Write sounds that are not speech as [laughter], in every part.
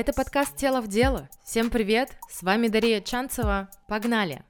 Это подкаст «Тело в дело». Всем привет, с вами Дарья Чанцева. Погнали!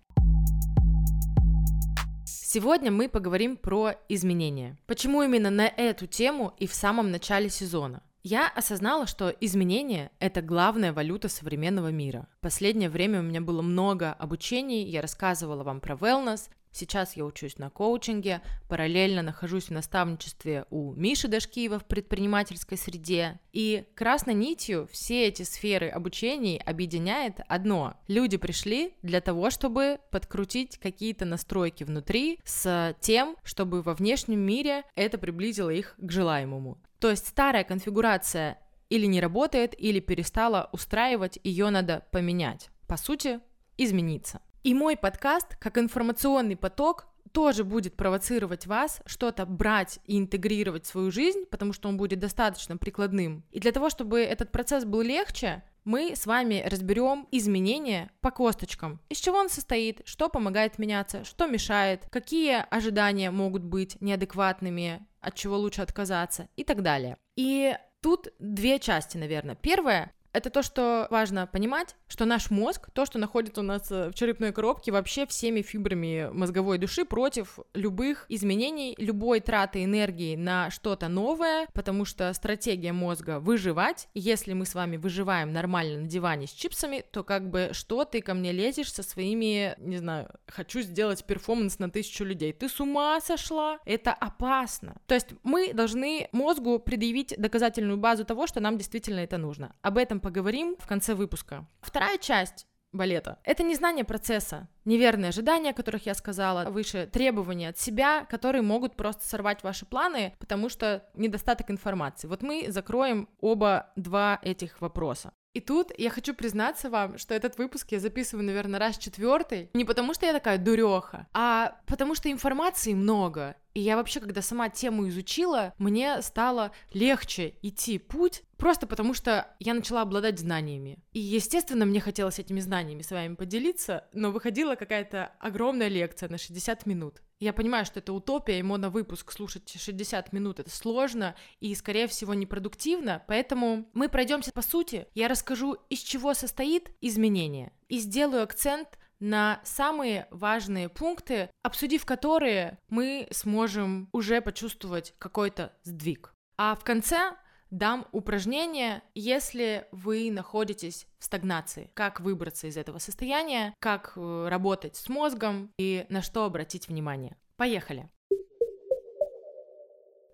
Сегодня мы поговорим про изменения. Почему именно на эту тему и в самом начале сезона? Я осознала, что изменения — это главная валюта современного мира. В последнее время у меня было много обучений, я рассказывала вам про wellness, Сейчас я учусь на коучинге, параллельно нахожусь в наставничестве у Миши Дашкиева в предпринимательской среде. И красной нитью все эти сферы обучений объединяет одно. Люди пришли для того, чтобы подкрутить какие-то настройки внутри с тем, чтобы во внешнем мире это приблизило их к желаемому. То есть старая конфигурация или не работает, или перестала устраивать, ее надо поменять. По сути, измениться. И мой подкаст, как информационный поток, тоже будет провоцировать вас что-то брать и интегрировать в свою жизнь, потому что он будет достаточно прикладным. И для того, чтобы этот процесс был легче, мы с вами разберем изменения по косточкам. Из чего он состоит, что помогает меняться, что мешает, какие ожидания могут быть неадекватными, от чего лучше отказаться и так далее. И тут две части, наверное. Первая это то, что важно понимать, что наш мозг, то, что находится у нас э, в черепной коробке, вообще всеми фибрами мозговой души против любых изменений, любой траты энергии на что-то новое, потому что стратегия мозга выживать. Если мы с вами выживаем нормально на диване с чипсами, то как бы что ты ко мне лезешь со своими, не знаю, хочу сделать перформанс на тысячу людей. Ты с ума сошла? Это опасно. То есть мы должны мозгу предъявить доказательную базу того, что нам действительно это нужно. Об этом поговорим в конце выпуска. Вторая часть балета. Это не знание процесса, неверные ожидания, о которых я сказала выше, требования от себя, которые могут просто сорвать ваши планы, потому что недостаток информации. Вот мы закроем оба два этих вопроса. И тут я хочу признаться вам, что этот выпуск я записываю, наверное, раз четвертый. Не потому что я такая дуреха, а потому что информации много. И я вообще, когда сама тему изучила, мне стало легче идти путь, просто потому что я начала обладать знаниями. И, естественно, мне хотелось этими знаниями с вами поделиться, но выходила какая-то огромная лекция на 60 минут. Я понимаю, что это утопия, и моновыпуск слушать 60 минут это сложно и, скорее всего, непродуктивно, поэтому мы пройдемся по сути. Я расскажу, из чего состоит изменение, и сделаю акцент на самые важные пункты, обсудив которые мы сможем уже почувствовать какой-то сдвиг. А в конце дам упражнение, если вы находитесь в стагнации. Как выбраться из этого состояния, как э, работать с мозгом и на что обратить внимание. Поехали!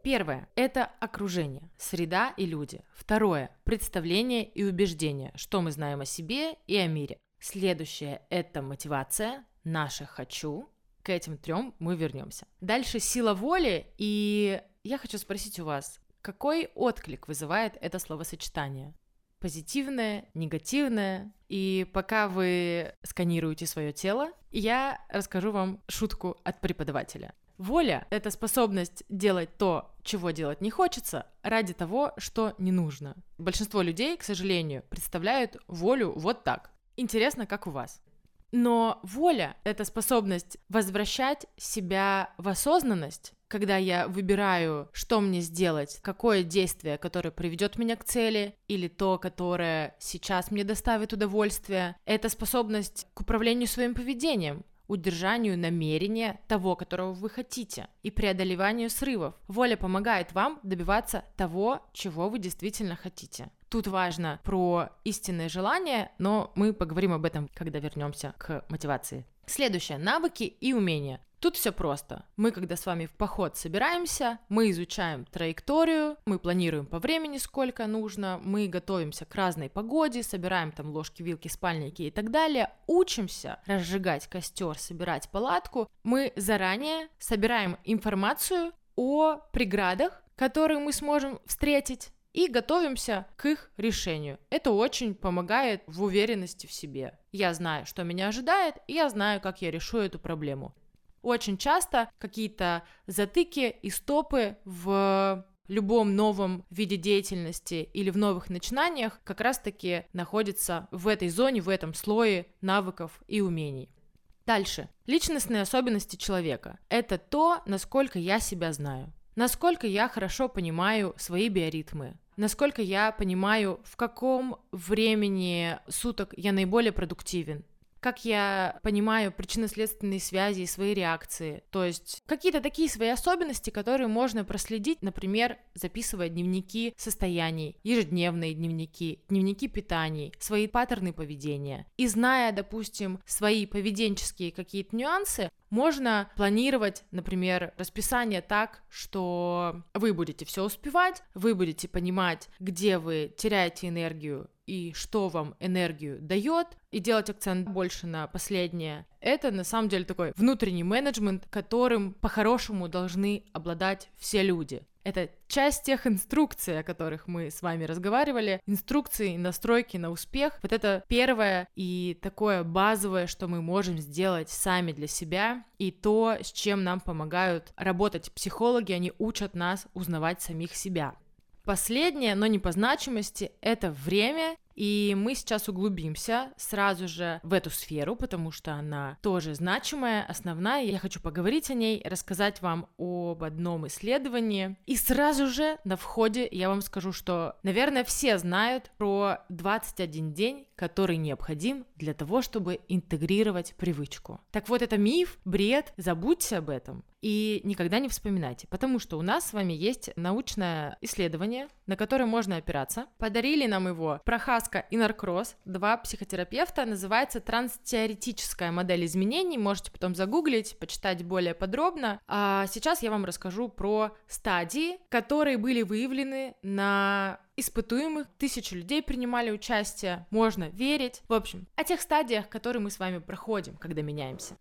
Первое – это окружение, среда и люди. Второе – представление и убеждение, что мы знаем о себе и о мире. Следующее – это мотивация, наше «хочу». К этим трем мы вернемся. Дальше сила воли, и я хочу спросить у вас, какой отклик вызывает это словосочетание? Позитивное, негативное. И пока вы сканируете свое тело, я расскажу вам шутку от преподавателя. Воля — это способность делать то, чего делать не хочется, ради того, что не нужно. Большинство людей, к сожалению, представляют волю вот так. Интересно, как у вас. Но воля — это способность возвращать себя в осознанность, когда я выбираю, что мне сделать, какое действие, которое приведет меня к цели, или то, которое сейчас мне доставит удовольствие. Это способность к управлению своим поведением, удержанию намерения того, которого вы хотите, и преодолеванию срывов. Воля помогает вам добиваться того, чего вы действительно хотите. Тут важно про истинное желание, но мы поговорим об этом, когда вернемся к мотивации. Следующее. Навыки и умения. Тут все просто. Мы, когда с вами в поход собираемся, мы изучаем траекторию, мы планируем по времени, сколько нужно, мы готовимся к разной погоде, собираем там ложки, вилки, спальники и так далее, учимся разжигать костер, собирать палатку. Мы заранее собираем информацию о преградах, которые мы сможем встретить, и готовимся к их решению. Это очень помогает в уверенности в себе. Я знаю, что меня ожидает, и я знаю, как я решу эту проблему. Очень часто какие-то затыки и стопы в любом новом виде деятельности или в новых начинаниях как раз-таки находятся в этой зоне, в этом слое навыков и умений. Дальше. Личностные особенности человека. Это то, насколько я себя знаю. насколько я хорошо понимаю свои биоритмы, насколько я понимаю, в каком времени суток я наиболее продуктивен, как я понимаю причинно-следственные связи и свои реакции. То есть какие-то такие свои особенности, которые можно проследить, например, записывая дневники состояний, ежедневные дневники, дневники питаний, свои паттерны поведения. И зная, допустим, свои поведенческие какие-то нюансы, можно планировать, например, расписание так, что вы будете все успевать, вы будете понимать, где вы теряете энергию и что вам энергию дает, и делать акцент больше на последнее. Это на самом деле такой внутренний менеджмент, которым по-хорошему должны обладать все люди. Это часть тех инструкций, о которых мы с вами разговаривали, инструкции, настройки на успех. Вот это первое и такое базовое, что мы можем сделать сами для себя, и то, с чем нам помогают работать психологи, они учат нас узнавать самих себя. Последнее, но не по значимости, это время и мы сейчас углубимся сразу же в эту сферу, потому что она тоже значимая, основная. Я хочу поговорить о ней, рассказать вам об одном исследовании. И сразу же на входе я вам скажу, что, наверное, все знают про 21 день, который необходим для того, чтобы интегрировать привычку. Так вот, это миф, бред, забудьте об этом и никогда не вспоминайте, потому что у нас с вами есть научное исследование, на которое можно опираться. Подарили нам его Прохаска и Наркросс, два психотерапевта, называется транстеоретическая модель изменений, можете потом загуглить, почитать более подробно. А сейчас я вам расскажу про стадии, которые были выявлены на испытуемых, тысячи людей принимали участие, можно верить. В общем, о тех стадиях, которые мы с вами проходим, когда меняемся.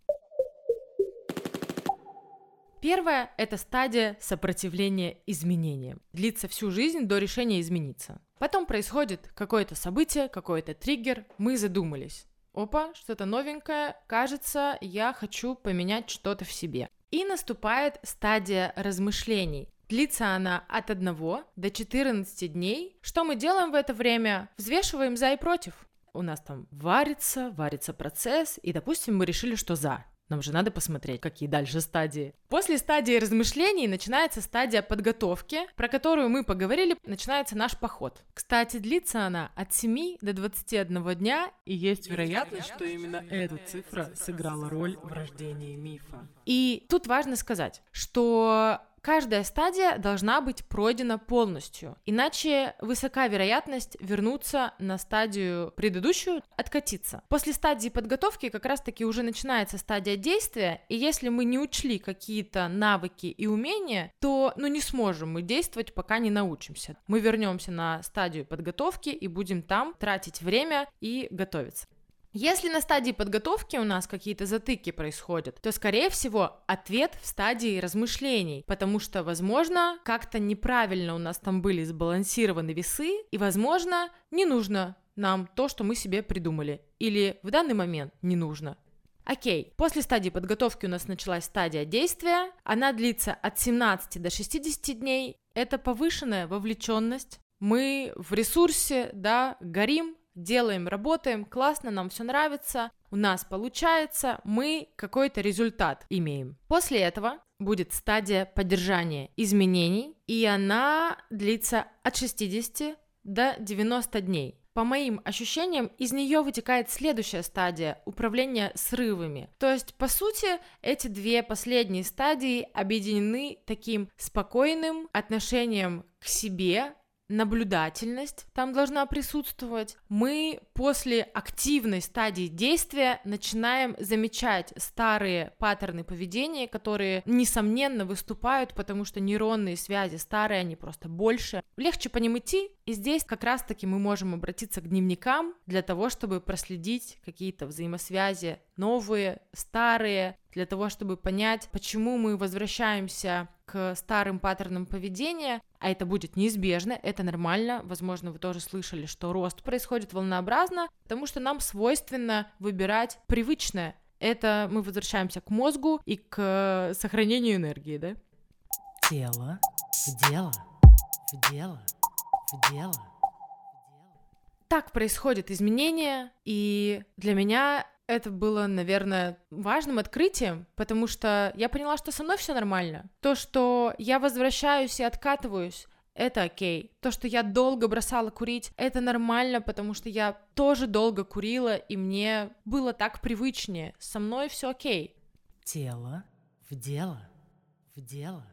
Первая – это стадия сопротивления изменениям. Длится всю жизнь до решения измениться. Потом происходит какое-то событие, какой-то триггер, мы задумались. Опа, что-то новенькое, кажется, я хочу поменять что-то в себе. И наступает стадия размышлений. Длится она от 1 до 14 дней. Что мы делаем в это время? Взвешиваем за и против. У нас там варится, варится процесс, и, допустим, мы решили, что за. Нам же надо посмотреть, какие дальше стадии. После стадии размышлений начинается стадия подготовки, про которую мы поговорили, начинается наш поход. Кстати, длится она от 7 до 21 дня, и есть вероятность, что именно эта цифра сыграла роль в рождении мифа. И тут важно сказать, что Каждая стадия должна быть пройдена полностью, иначе высока вероятность вернуться на стадию предыдущую, откатиться. После стадии подготовки как раз-таки уже начинается стадия действия, и если мы не учли какие-то навыки и умения, то ну не сможем мы действовать, пока не научимся. Мы вернемся на стадию подготовки и будем там тратить время и готовиться. Если на стадии подготовки у нас какие-то затыки происходят, то, скорее всего, ответ в стадии размышлений, потому что, возможно, как-то неправильно у нас там были сбалансированы весы, и, возможно, не нужно нам то, что мы себе придумали, или в данный момент не нужно. Окей, после стадии подготовки у нас началась стадия действия, она длится от 17 до 60 дней, это повышенная вовлеченность, мы в ресурсе, да, горим, делаем, работаем, классно, нам все нравится, у нас получается, мы какой-то результат имеем. После этого будет стадия поддержания изменений, и она длится от 60 до 90 дней. По моим ощущениям, из нее вытекает следующая стадия управления срывами. То есть, по сути, эти две последние стадии объединены таким спокойным отношением к себе, наблюдательность там должна присутствовать. Мы после активной стадии действия начинаем замечать старые паттерны поведения, которые, несомненно, выступают, потому что нейронные связи старые, они просто больше. Легче по ним идти, и здесь как раз-таки мы можем обратиться к дневникам для того, чтобы проследить какие-то взаимосвязи новые, старые, для того, чтобы понять, почему мы возвращаемся к старым паттернам поведения, а это будет неизбежно, это нормально. Возможно, вы тоже слышали, что рост происходит волнообразно, потому что нам свойственно выбирать привычное. Это мы возвращаемся к мозгу и к сохранению энергии, да? Тело в дело, в дело, в дело так происходит изменение, и для меня Это было, наверное, важным открытием, потому что я поняла, что со мной все нормально. То, что я возвращаюсь и откатываюсь, это окей. То, что я долго бросала курить, это нормально, потому что я тоже долго курила, и мне было так привычнее. Со мной все окей. Тело в дело, в дело,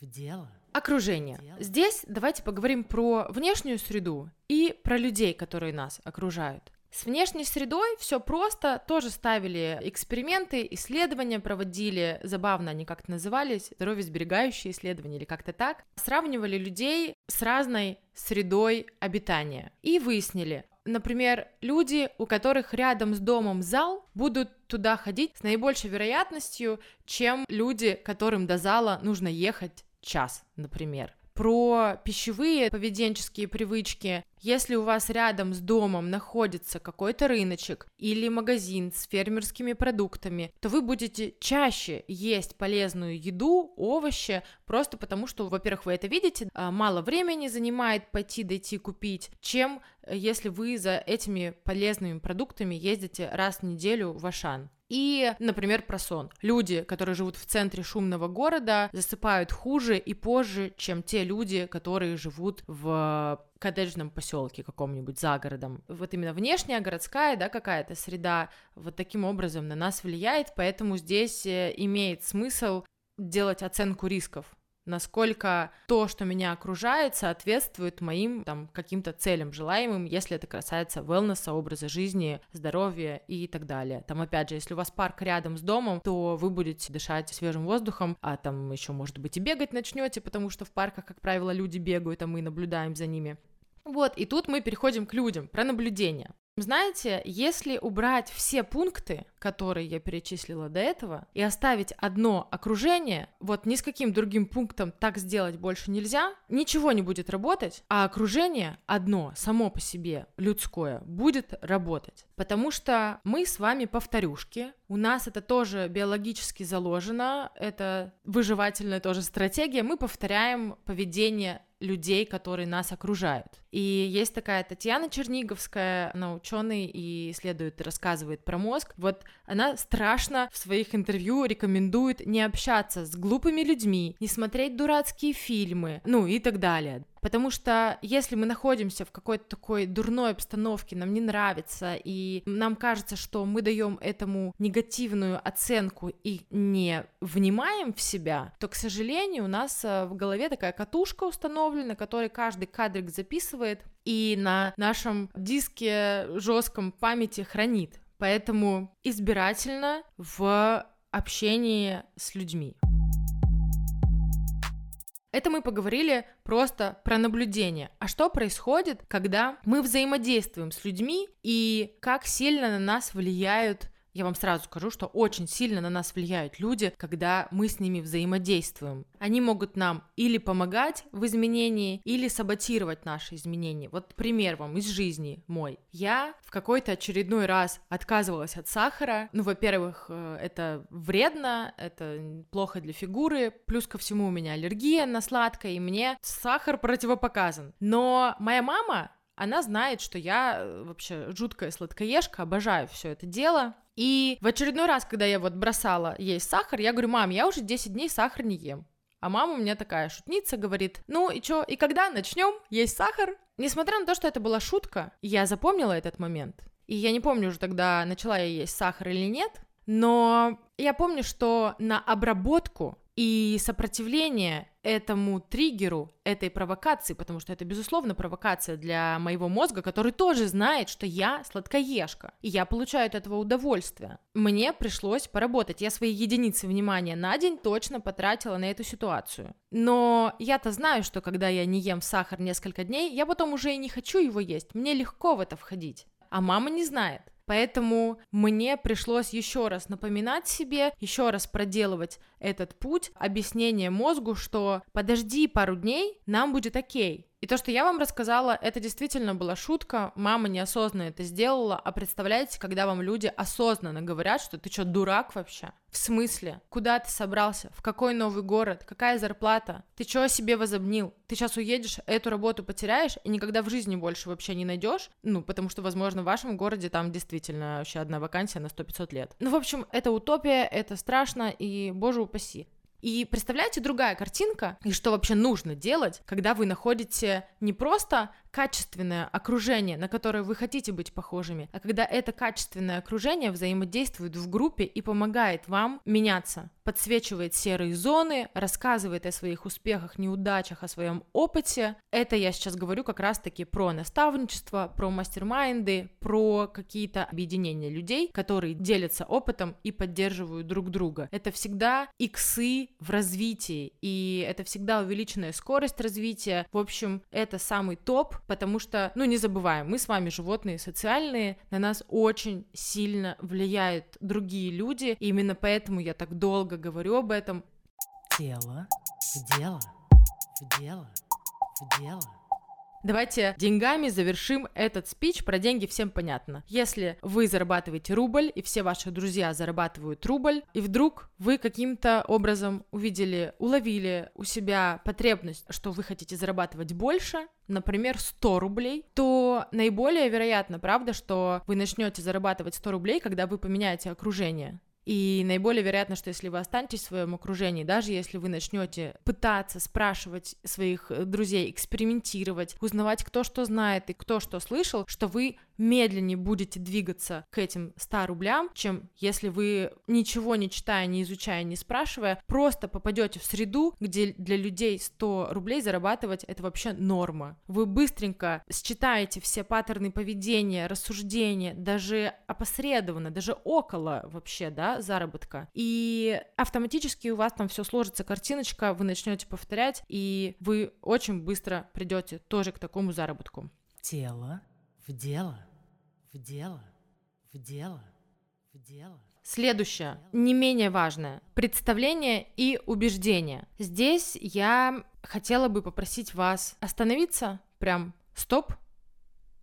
в дело. Окружение. Здесь давайте поговорим про внешнюю среду и про людей, которые нас окружают. С внешней средой все просто, тоже ставили эксперименты, исследования проводили, забавно они как-то назывались, здоровье сберегающие исследования или как-то так, сравнивали людей с разной средой обитания и выяснили, например, люди, у которых рядом с домом зал, будут туда ходить с наибольшей вероятностью, чем люди, которым до зала нужно ехать час, например про пищевые поведенческие привычки. Если у вас рядом с домом находится какой-то рыночек или магазин с фермерскими продуктами, то вы будете чаще есть полезную еду, овощи, просто потому что, во-первых, вы это видите, а, мало времени занимает пойти, дойти, купить, чем э, если вы за этими полезными продуктами ездите раз в неделю в Ашан. И, например, про сон. Люди, которые живут в центре шумного города, засыпают хуже и позже, чем те люди, которые живут в коттеджном поселке каком-нибудь за городом. Вот именно внешняя городская, да, какая-то среда вот таким образом на нас влияет, поэтому здесь э, имеет смысл делать оценку рисков насколько то, что меня окружает, соответствует моим там каким-то целям желаемым, если это касается wellness, образа жизни, здоровья и так далее. Там опять же, если у вас парк рядом с домом, то вы будете дышать свежим воздухом, а там еще, может быть, и бегать начнете, потому что в парках, как правило, люди бегают, а мы наблюдаем за ними. Вот, и тут мы переходим к людям, про наблюдение. Знаете, если убрать все пункты, которые я перечислила до этого, и оставить одно окружение, вот ни с каким другим пунктом так сделать больше нельзя, ничего не будет работать, а окружение одно, само по себе, людское, будет работать. Потому что мы с вами повторюшки, у нас это тоже биологически заложено, это выживательная тоже стратегия, мы повторяем поведение людей, которые нас окружают. И есть такая Татьяна Черниговская, она ученый и исследует, рассказывает про мозг. Вот она страшно в своих интервью рекомендует не общаться с глупыми людьми, не смотреть дурацкие фильмы, ну и так далее. Потому что если мы находимся в какой-то такой дурной обстановке, нам не нравится, и нам кажется, что мы даем этому негативную оценку и не внимаем в себя, то, к сожалению, у нас э, в голове такая катушка установлена, которой каждый кадрик записывает и на нашем диске жестком памяти хранит. Поэтому избирательно в общении с людьми. Это мы поговорили просто про наблюдение. А что происходит, когда мы взаимодействуем с людьми и как сильно на нас влияют я вам сразу скажу, что очень сильно на нас влияют люди, когда мы с ними взаимодействуем. Они могут нам или помогать в изменении, или саботировать наши изменения. Вот пример вам из жизни мой. Я в какой-то очередной раз отказывалась от сахара. Ну, во-первых, э, это вредно, это плохо для фигуры, плюс ко всему у меня аллергия на сладкое, и мне сахар противопоказан. Но моя мама она знает, что я э, вообще жуткая сладкоежка, обожаю все это дело. И в очередной раз, когда я вот бросала есть сахар, я говорю, мам, я уже 10 дней сахар не ем. А мама у меня такая шутница, говорит, ну и чё, и когда начнем есть сахар? Несмотря на то, что это была шутка, я запомнила этот момент. И я не помню уже тогда, начала я есть сахар или нет, но я помню, что на обработку и сопротивление этому триггеру, этой провокации, потому что это, безусловно, провокация для моего мозга, который тоже знает, что я сладкоежка, и я получаю от этого удовольствие. Мне пришлось поработать. Я свои единицы внимания на день точно потратила на эту ситуацию. Но я-то знаю, что когда я не ем сахар несколько дней, я потом уже и не хочу его есть. Мне легко в это входить. А мама не знает. Поэтому мне пришлось еще раз напоминать себе, еще раз проделывать этот путь, объяснение мозгу, что подожди пару дней, нам будет окей. И то, что я вам рассказала, это действительно была шутка, мама неосознанно это сделала, а представляете, когда вам люди осознанно говорят, что ты что, дурак вообще? В смысле? Куда ты собрался? В какой новый город? Какая зарплата? Ты что о себе возобнил? Ты сейчас уедешь, эту работу потеряешь и никогда в жизни больше вообще не найдешь? Ну, потому что, возможно, в вашем городе там действительно вообще одна вакансия на 100-500 лет. Ну, в общем, это утопия, это страшно, и, боже упаси. И представляете, другая картинка, и что вообще нужно делать, когда вы находите не просто качественное окружение, на которое вы хотите быть похожими, а когда это качественное окружение взаимодействует в группе и помогает вам меняться, подсвечивает серые зоны, рассказывает о своих успехах, неудачах, о своем опыте. Это я сейчас говорю как раз-таки про наставничество, про мастер-майнды, про какие-то объединения людей, которые делятся опытом и поддерживают друг друга. Это всегда иксы в развитии, и это всегда увеличенная скорость развития. В общем, это самый топ, потому что, ну, не забываем, мы с вами животные социальные, на нас очень сильно влияют другие люди, и именно поэтому я так долго говорю об этом. Тело дело, дело, дело. Давайте деньгами завершим этот спич. Про деньги всем понятно. Если вы зарабатываете рубль, и все ваши друзья зарабатывают рубль, и вдруг вы каким-то образом увидели, уловили у себя потребность, что вы хотите зарабатывать больше, например, 100 рублей, то наиболее вероятно, правда, что вы начнете зарабатывать 100 рублей, когда вы поменяете окружение. И наиболее вероятно, что если вы останетесь в своем окружении, даже если вы начнете пытаться спрашивать своих э, друзей, экспериментировать, узнавать, кто что знает и кто что слышал, что вы медленнее будете двигаться к этим 100 рублям, чем если вы ничего не читая, не изучая, не спрашивая, просто попадете в среду, где для людей 100 рублей зарабатывать это вообще норма. Вы быстренько считаете все паттерны поведения, рассуждения, даже опосредованно, даже около вообще, да, заработка. И автоматически у вас там все сложится картиночка, вы начнете повторять, и вы очень быстро придете тоже к такому заработку. Тело в дело дело, в дело, в дело. Следующее, не менее важное, представление и убеждение. Здесь я хотела бы попросить вас остановиться, прям стоп,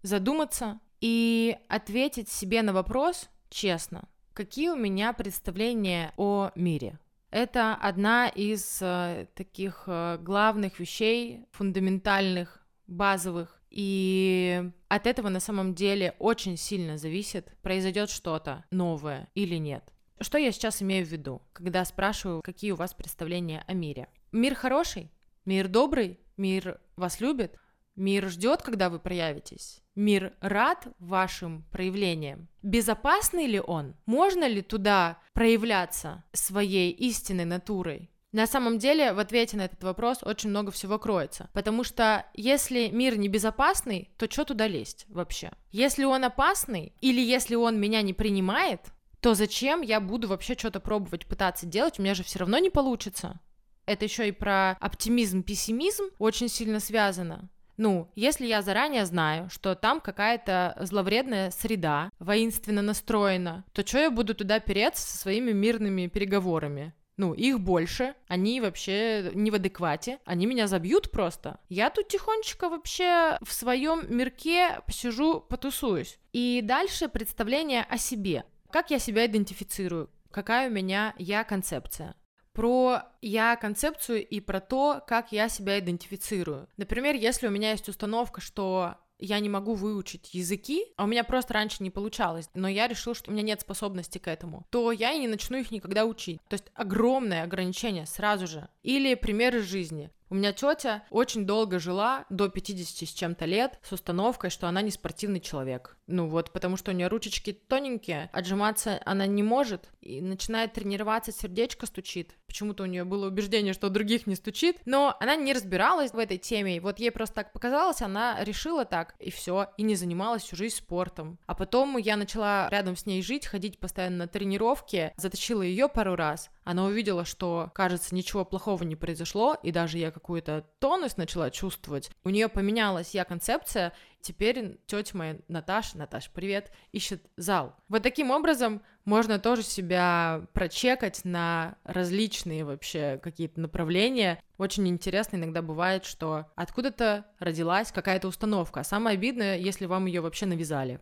задуматься и ответить себе на вопрос честно, какие у меня представления о мире. Это одна из э, таких э, главных вещей, фундаментальных, базовых, и от этого на самом деле очень сильно зависит, произойдет что-то новое или нет. Что я сейчас имею в виду, когда спрашиваю, какие у вас представления о мире? Мир хороший? Мир добрый? Мир вас любит? Мир ждет, когда вы проявитесь? Мир рад вашим проявлениям? Безопасный ли он? Можно ли туда проявляться своей истинной натурой? На самом деле, в ответе на этот вопрос очень много всего кроется. Потому что если мир небезопасный, то что туда лезть вообще? Если он опасный, или если он меня не принимает, то зачем я буду вообще что-то пробовать, пытаться делать? У меня же все равно не получится. Это еще и про оптимизм, пессимизм очень сильно связано. Ну, если я заранее знаю, что там какая-то зловредная среда, воинственно настроена, то что я буду туда переться со своими мирными переговорами? Ну, их больше, они вообще не в адеквате, они меня забьют просто. Я тут тихонечко вообще в своем мирке посижу, потусуюсь. И дальше представление о себе. Как я себя идентифицирую? Какая у меня я-концепция? про я концепцию и про то, как я себя идентифицирую. Например, если у меня есть установка, что я не могу выучить языки, а у меня просто раньше не получалось, но я решил, что у меня нет способности к этому, то я и не начну их никогда учить. То есть огромное ограничение сразу же. Или примеры жизни. У меня тетя очень долго жила, до 50 с чем-то лет, с установкой, что она не спортивный человек. Ну вот, потому что у нее ручечки тоненькие, отжиматься она не может, и начинает тренироваться, сердечко стучит. Почему-то у нее было убеждение, что у других не стучит, но она не разбиралась в этой теме, и вот ей просто так показалось, она решила так, и все, и не занималась всю жизнь спортом. А потом я начала рядом с ней жить, ходить постоянно на тренировки, затащила ее пару раз, она увидела, что, кажется, ничего плохого не произошло, и даже я как какую-то тонус начала чувствовать. У нее поменялась я концепция, теперь тетя моя Наташа, Наташа, привет, ищет зал. Вот таким образом можно тоже себя прочекать на различные вообще какие-то направления. Очень интересно иногда бывает, что откуда-то родилась какая-то установка. А самое обидное, если вам ее вообще навязали.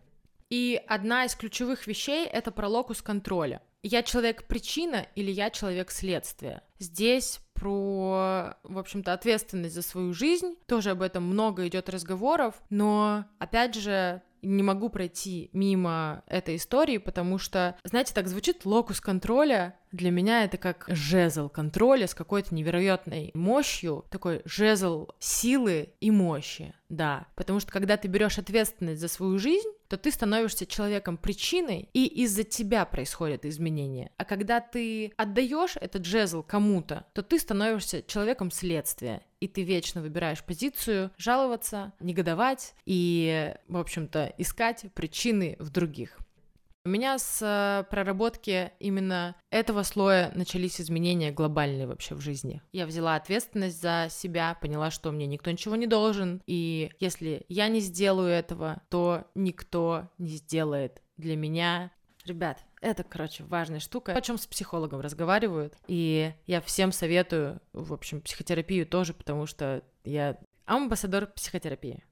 И одна из ключевых вещей — это про локус контроля. Я человек-причина или я человек-следствие? Здесь про, в общем-то, ответственность за свою жизнь. Тоже об этом много идет разговоров, но, опять же, не могу пройти мимо этой истории, потому что, знаете, так звучит локус контроля. Для меня это как жезл контроля с какой-то невероятной мощью, такой жезл силы и мощи, да. Потому что когда ты берешь ответственность за свою жизнь, то ты становишься человеком причиной, и из-за тебя происходят изменения. А когда ты отдаешь этот жезл кому-то, то ты становишься человеком следствия, и ты вечно выбираешь позицию жаловаться, негодовать и, в общем-то, искать причины в других. У меня с э, проработки именно этого слоя начались изменения глобальные вообще в жизни. Я взяла ответственность за себя, поняла, что мне никто ничего не должен, и если я не сделаю этого, то никто не сделает для меня. Ребят, это, короче, важная штука, о чем с психологом разговаривают. И я всем советую, в общем, психотерапию тоже, потому что я амбассадор психотерапии.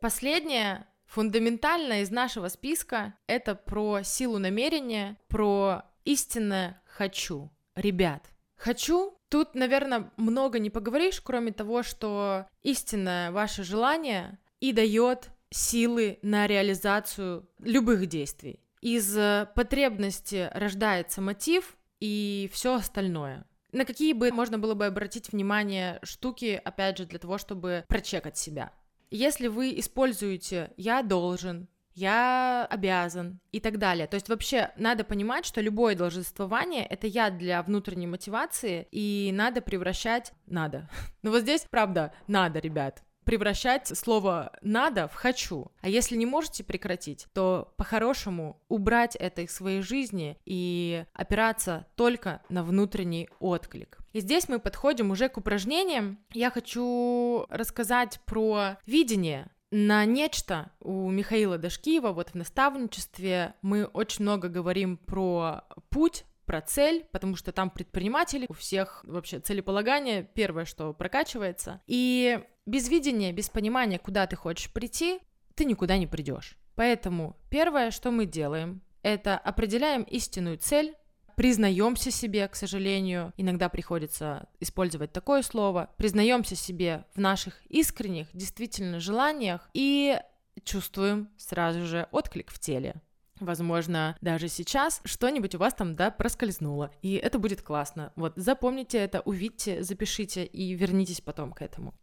Последнее Фундаментально из нашего списка это про силу намерения, про истинное «хочу». Ребят, «хочу» Тут, наверное, много не поговоришь, кроме того, что истинное ваше желание и дает силы на реализацию любых действий. Из потребности рождается мотив и все остальное. На какие бы можно было бы обратить внимание штуки, опять же, для того, чтобы прочекать себя. Если вы используете «я должен», я обязан и так далее. То есть вообще надо понимать, что любое долженствование — это я для внутренней мотивации, и надо превращать... Надо. [laughs] Ну вот здесь, правда, надо, ребят превращать слово «надо» в «хочу». А если не можете прекратить, то по-хорошему убрать это из своей жизни и опираться только на внутренний отклик. И здесь мы подходим уже к упражнениям. Я хочу рассказать про видение, на нечто у Михаила Дашкиева, вот в наставничестве мы очень много говорим про путь, про цель, потому что там предприниматели, у всех вообще целеполагание первое, что прокачивается. И без видения, без понимания, куда ты хочешь прийти, ты никуда не придешь. Поэтому первое, что мы делаем, это определяем истинную цель, признаемся себе, к сожалению, иногда приходится использовать такое слово, признаемся себе в наших искренних, действительно желаниях и чувствуем сразу же отклик в теле. Возможно, даже сейчас что-нибудь у вас там, да, проскользнуло, и это будет классно. Вот, запомните это, увидьте, запишите и вернитесь потом к этому.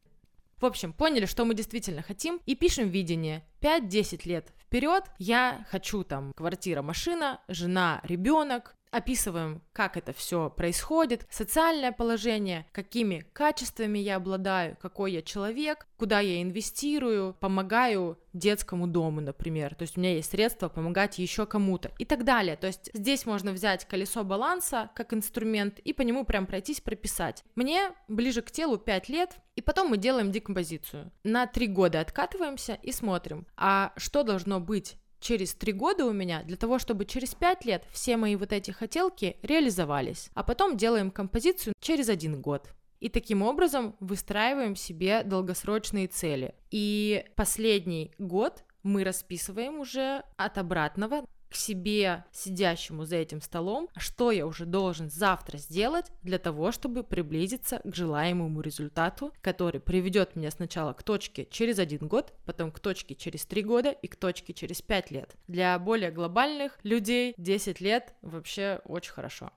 В общем, поняли, что мы действительно хотим, и пишем видение. 5-10 лет вперед я хочу там квартира, машина, жена, ребенок, описываем, как это все происходит, социальное положение, какими качествами я обладаю, какой я человек, куда я инвестирую, помогаю детскому дому, например. То есть у меня есть средства помогать еще кому-то и так далее. То есть здесь можно взять колесо баланса как инструмент и по нему прям пройтись, прописать. Мне ближе к телу 5 лет, и потом мы делаем декомпозицию. На 3 года откатываемся и смотрим, а что должно быть через три года у меня для того, чтобы через пять лет все мои вот эти хотелки реализовались. А потом делаем композицию через один год. И таким образом выстраиваем себе долгосрочные цели. И последний год мы расписываем уже от обратного к себе, сидящему за этим столом, что я уже должен завтра сделать для того, чтобы приблизиться к желаемому результату, который приведет меня сначала к точке через один год, потом к точке через три года и к точке через пять лет. Для более глобальных людей 10 лет вообще очень хорошо.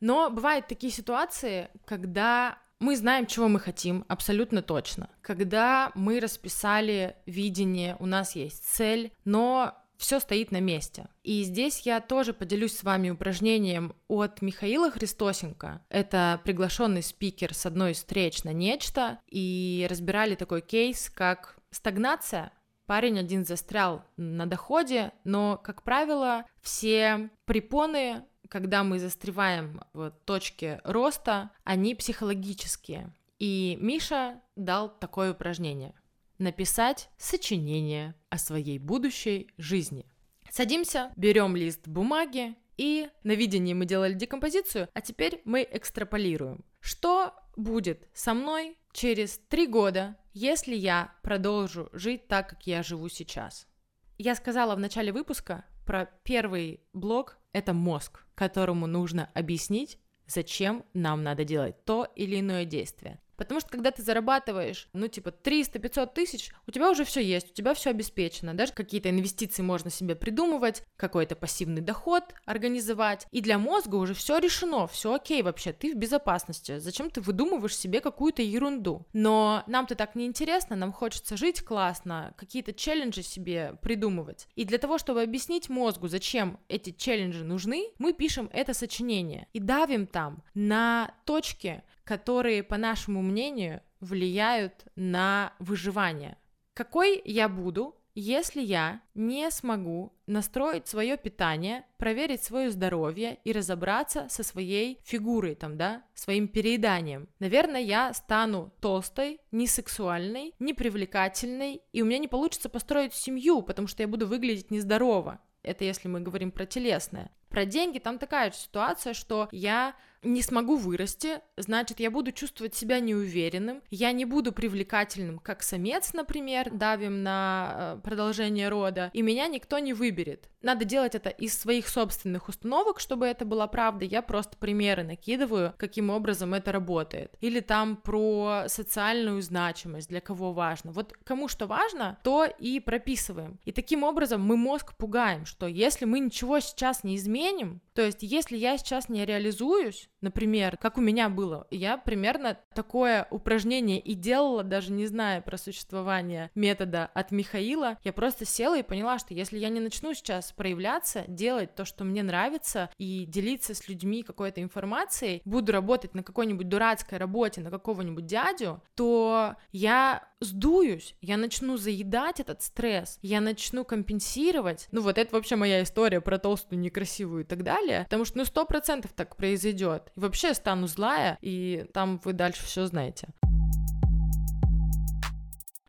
Но бывают такие ситуации, когда мы знаем, чего мы хотим, абсолютно точно. Когда мы расписали видение, у нас есть цель, но все стоит на месте. И здесь я тоже поделюсь с вами упражнением от Михаила Христосенко. Это приглашенный спикер с одной из встреч на нечто, и разбирали такой кейс, как стагнация. Парень один застрял на доходе, но, как правило, все препоны когда мы застреваем в точке роста, они психологические. И Миша дал такое упражнение. Написать сочинение о своей будущей жизни. Садимся, берем лист бумаги, и на видении мы делали декомпозицию, а теперь мы экстраполируем. Что будет со мной через три года, если я продолжу жить так, как я живу сейчас? Я сказала в начале выпуска про первый блок — это мозг, которому нужно объяснить, зачем нам надо делать то или иное действие. Потому что когда ты зарабатываешь, ну, типа, 300-500 тысяч, у тебя уже все есть, у тебя все обеспечено. Даже какие-то инвестиции можно себе придумывать, какой-то пассивный доход организовать. И для мозга уже все решено, все окей вообще, ты в безопасности. Зачем ты выдумываешь себе какую-то ерунду? Но нам-то так не интересно, нам хочется жить классно, какие-то челленджи себе придумывать. И для того, чтобы объяснить мозгу, зачем эти челленджи нужны, мы пишем это сочинение и давим там на точки, которые, по нашему мнению, влияют на выживание. Какой я буду, если я не смогу настроить свое питание, проверить свое здоровье и разобраться со своей фигурой, там, да, своим перееданием. Наверное, я стану толстой, несексуальной, непривлекательной, и у меня не получится построить семью, потому что я буду выглядеть нездорово. Это если мы говорим про телесное. Про деньги там такая же ситуация, что я не смогу вырасти, значит, я буду чувствовать себя неуверенным, я не буду привлекательным, как самец, например, давим на э, продолжение рода, и меня никто не выберет. Надо делать это из своих собственных установок, чтобы это была правда. Я просто примеры накидываю, каким образом это работает. Или там про социальную значимость, для кого важно. Вот кому что важно, то и прописываем. И таким образом мы мозг пугаем, что если мы ничего сейчас не изменим, то есть если я сейчас не реализуюсь, Например, как у меня было, я примерно такое упражнение и делала, даже не зная про существование метода от Михаила. Я просто села и поняла, что если я не начну сейчас проявляться, делать то, что мне нравится, и делиться с людьми какой-то информацией, буду работать на какой-нибудь дурацкой работе, на какого-нибудь дядю, то я сдуюсь, я начну заедать этот стресс, я начну компенсировать. Ну вот это вообще моя история про толстую, некрасивую и так далее, потому что ну сто процентов так произойдет. И вообще я стану злая, и там вы дальше все знаете.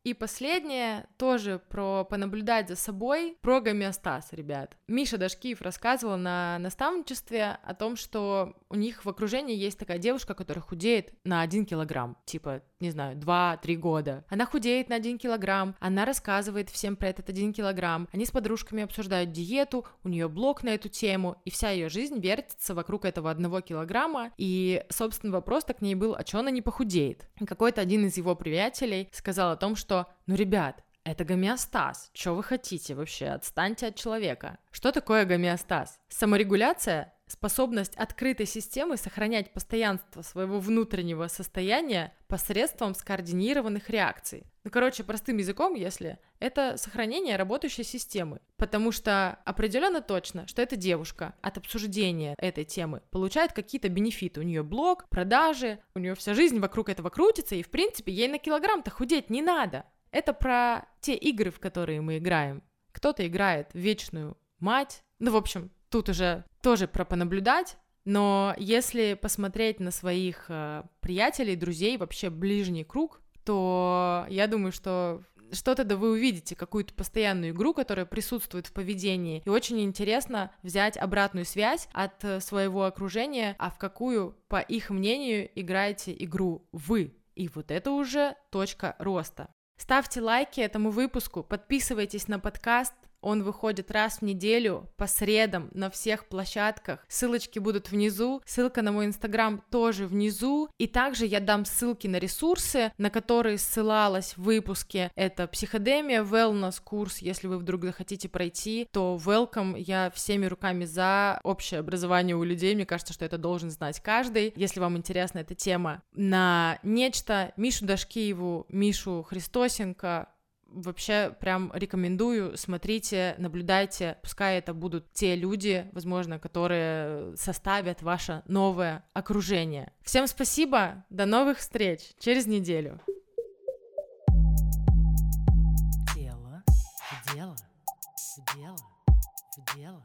И последнее тоже про понаблюдать за собой, про гомеостаз, ребят. Миша Дашкиев рассказывал на наставничестве о том, что у них в окружении есть такая девушка, которая худеет на один килограмм, типа, не знаю, 2-3 года. Она худеет на один килограмм, она рассказывает всем про этот один килограмм, они с подружками обсуждают диету, у нее блог на эту тему, и вся ее жизнь вертится вокруг этого одного килограмма, и, собственно, вопрос так к ней был, а что она не похудеет? какой-то один из его приятелей сказал о том, что, ну, ребят, это гомеостаз. Что вы хотите вообще? Отстаньте от человека. Что такое гомеостаз? Саморегуляция — способность открытой системы сохранять постоянство своего внутреннего состояния посредством скоординированных реакций. Ну, короче, простым языком, если это сохранение работающей системы. Потому что определенно точно, что эта девушка от обсуждения этой темы получает какие-то бенефиты. У нее блог, продажи, у нее вся жизнь вокруг этого крутится, и в принципе ей на килограмм-то худеть не надо. Это про те игры, в которые мы играем. Кто-то играет вечную мать. Ну, в общем, тут уже тоже про понаблюдать. Но если посмотреть на своих э, приятелей, друзей, вообще ближний круг, то я думаю, что что-то да вы увидите, какую-то постоянную игру, которая присутствует в поведении. И очень интересно взять обратную связь от э, своего окружения, а в какую, по их мнению, играете игру вы. И вот это уже точка роста. Ставьте лайки этому выпуску, подписывайтесь на подкаст, он выходит раз в неделю по средам на всех площадках. Ссылочки будут внизу. Ссылка на мой инстаграм тоже внизу. И также я дам ссылки на ресурсы, на которые ссылалась в выпуске. Это психодемия, wellness курс. Если вы вдруг захотите пройти, то welcome. Я всеми руками за общее образование у людей. Мне кажется, что это должен знать каждый. Если вам интересна эта тема на нечто, Мишу Дашкиеву, Мишу Христосенко, вообще прям рекомендую, смотрите, наблюдайте, пускай это будут те люди, возможно, которые составят ваше новое окружение. Всем спасибо, до новых встреч через неделю. Дело, дело, дело, дело.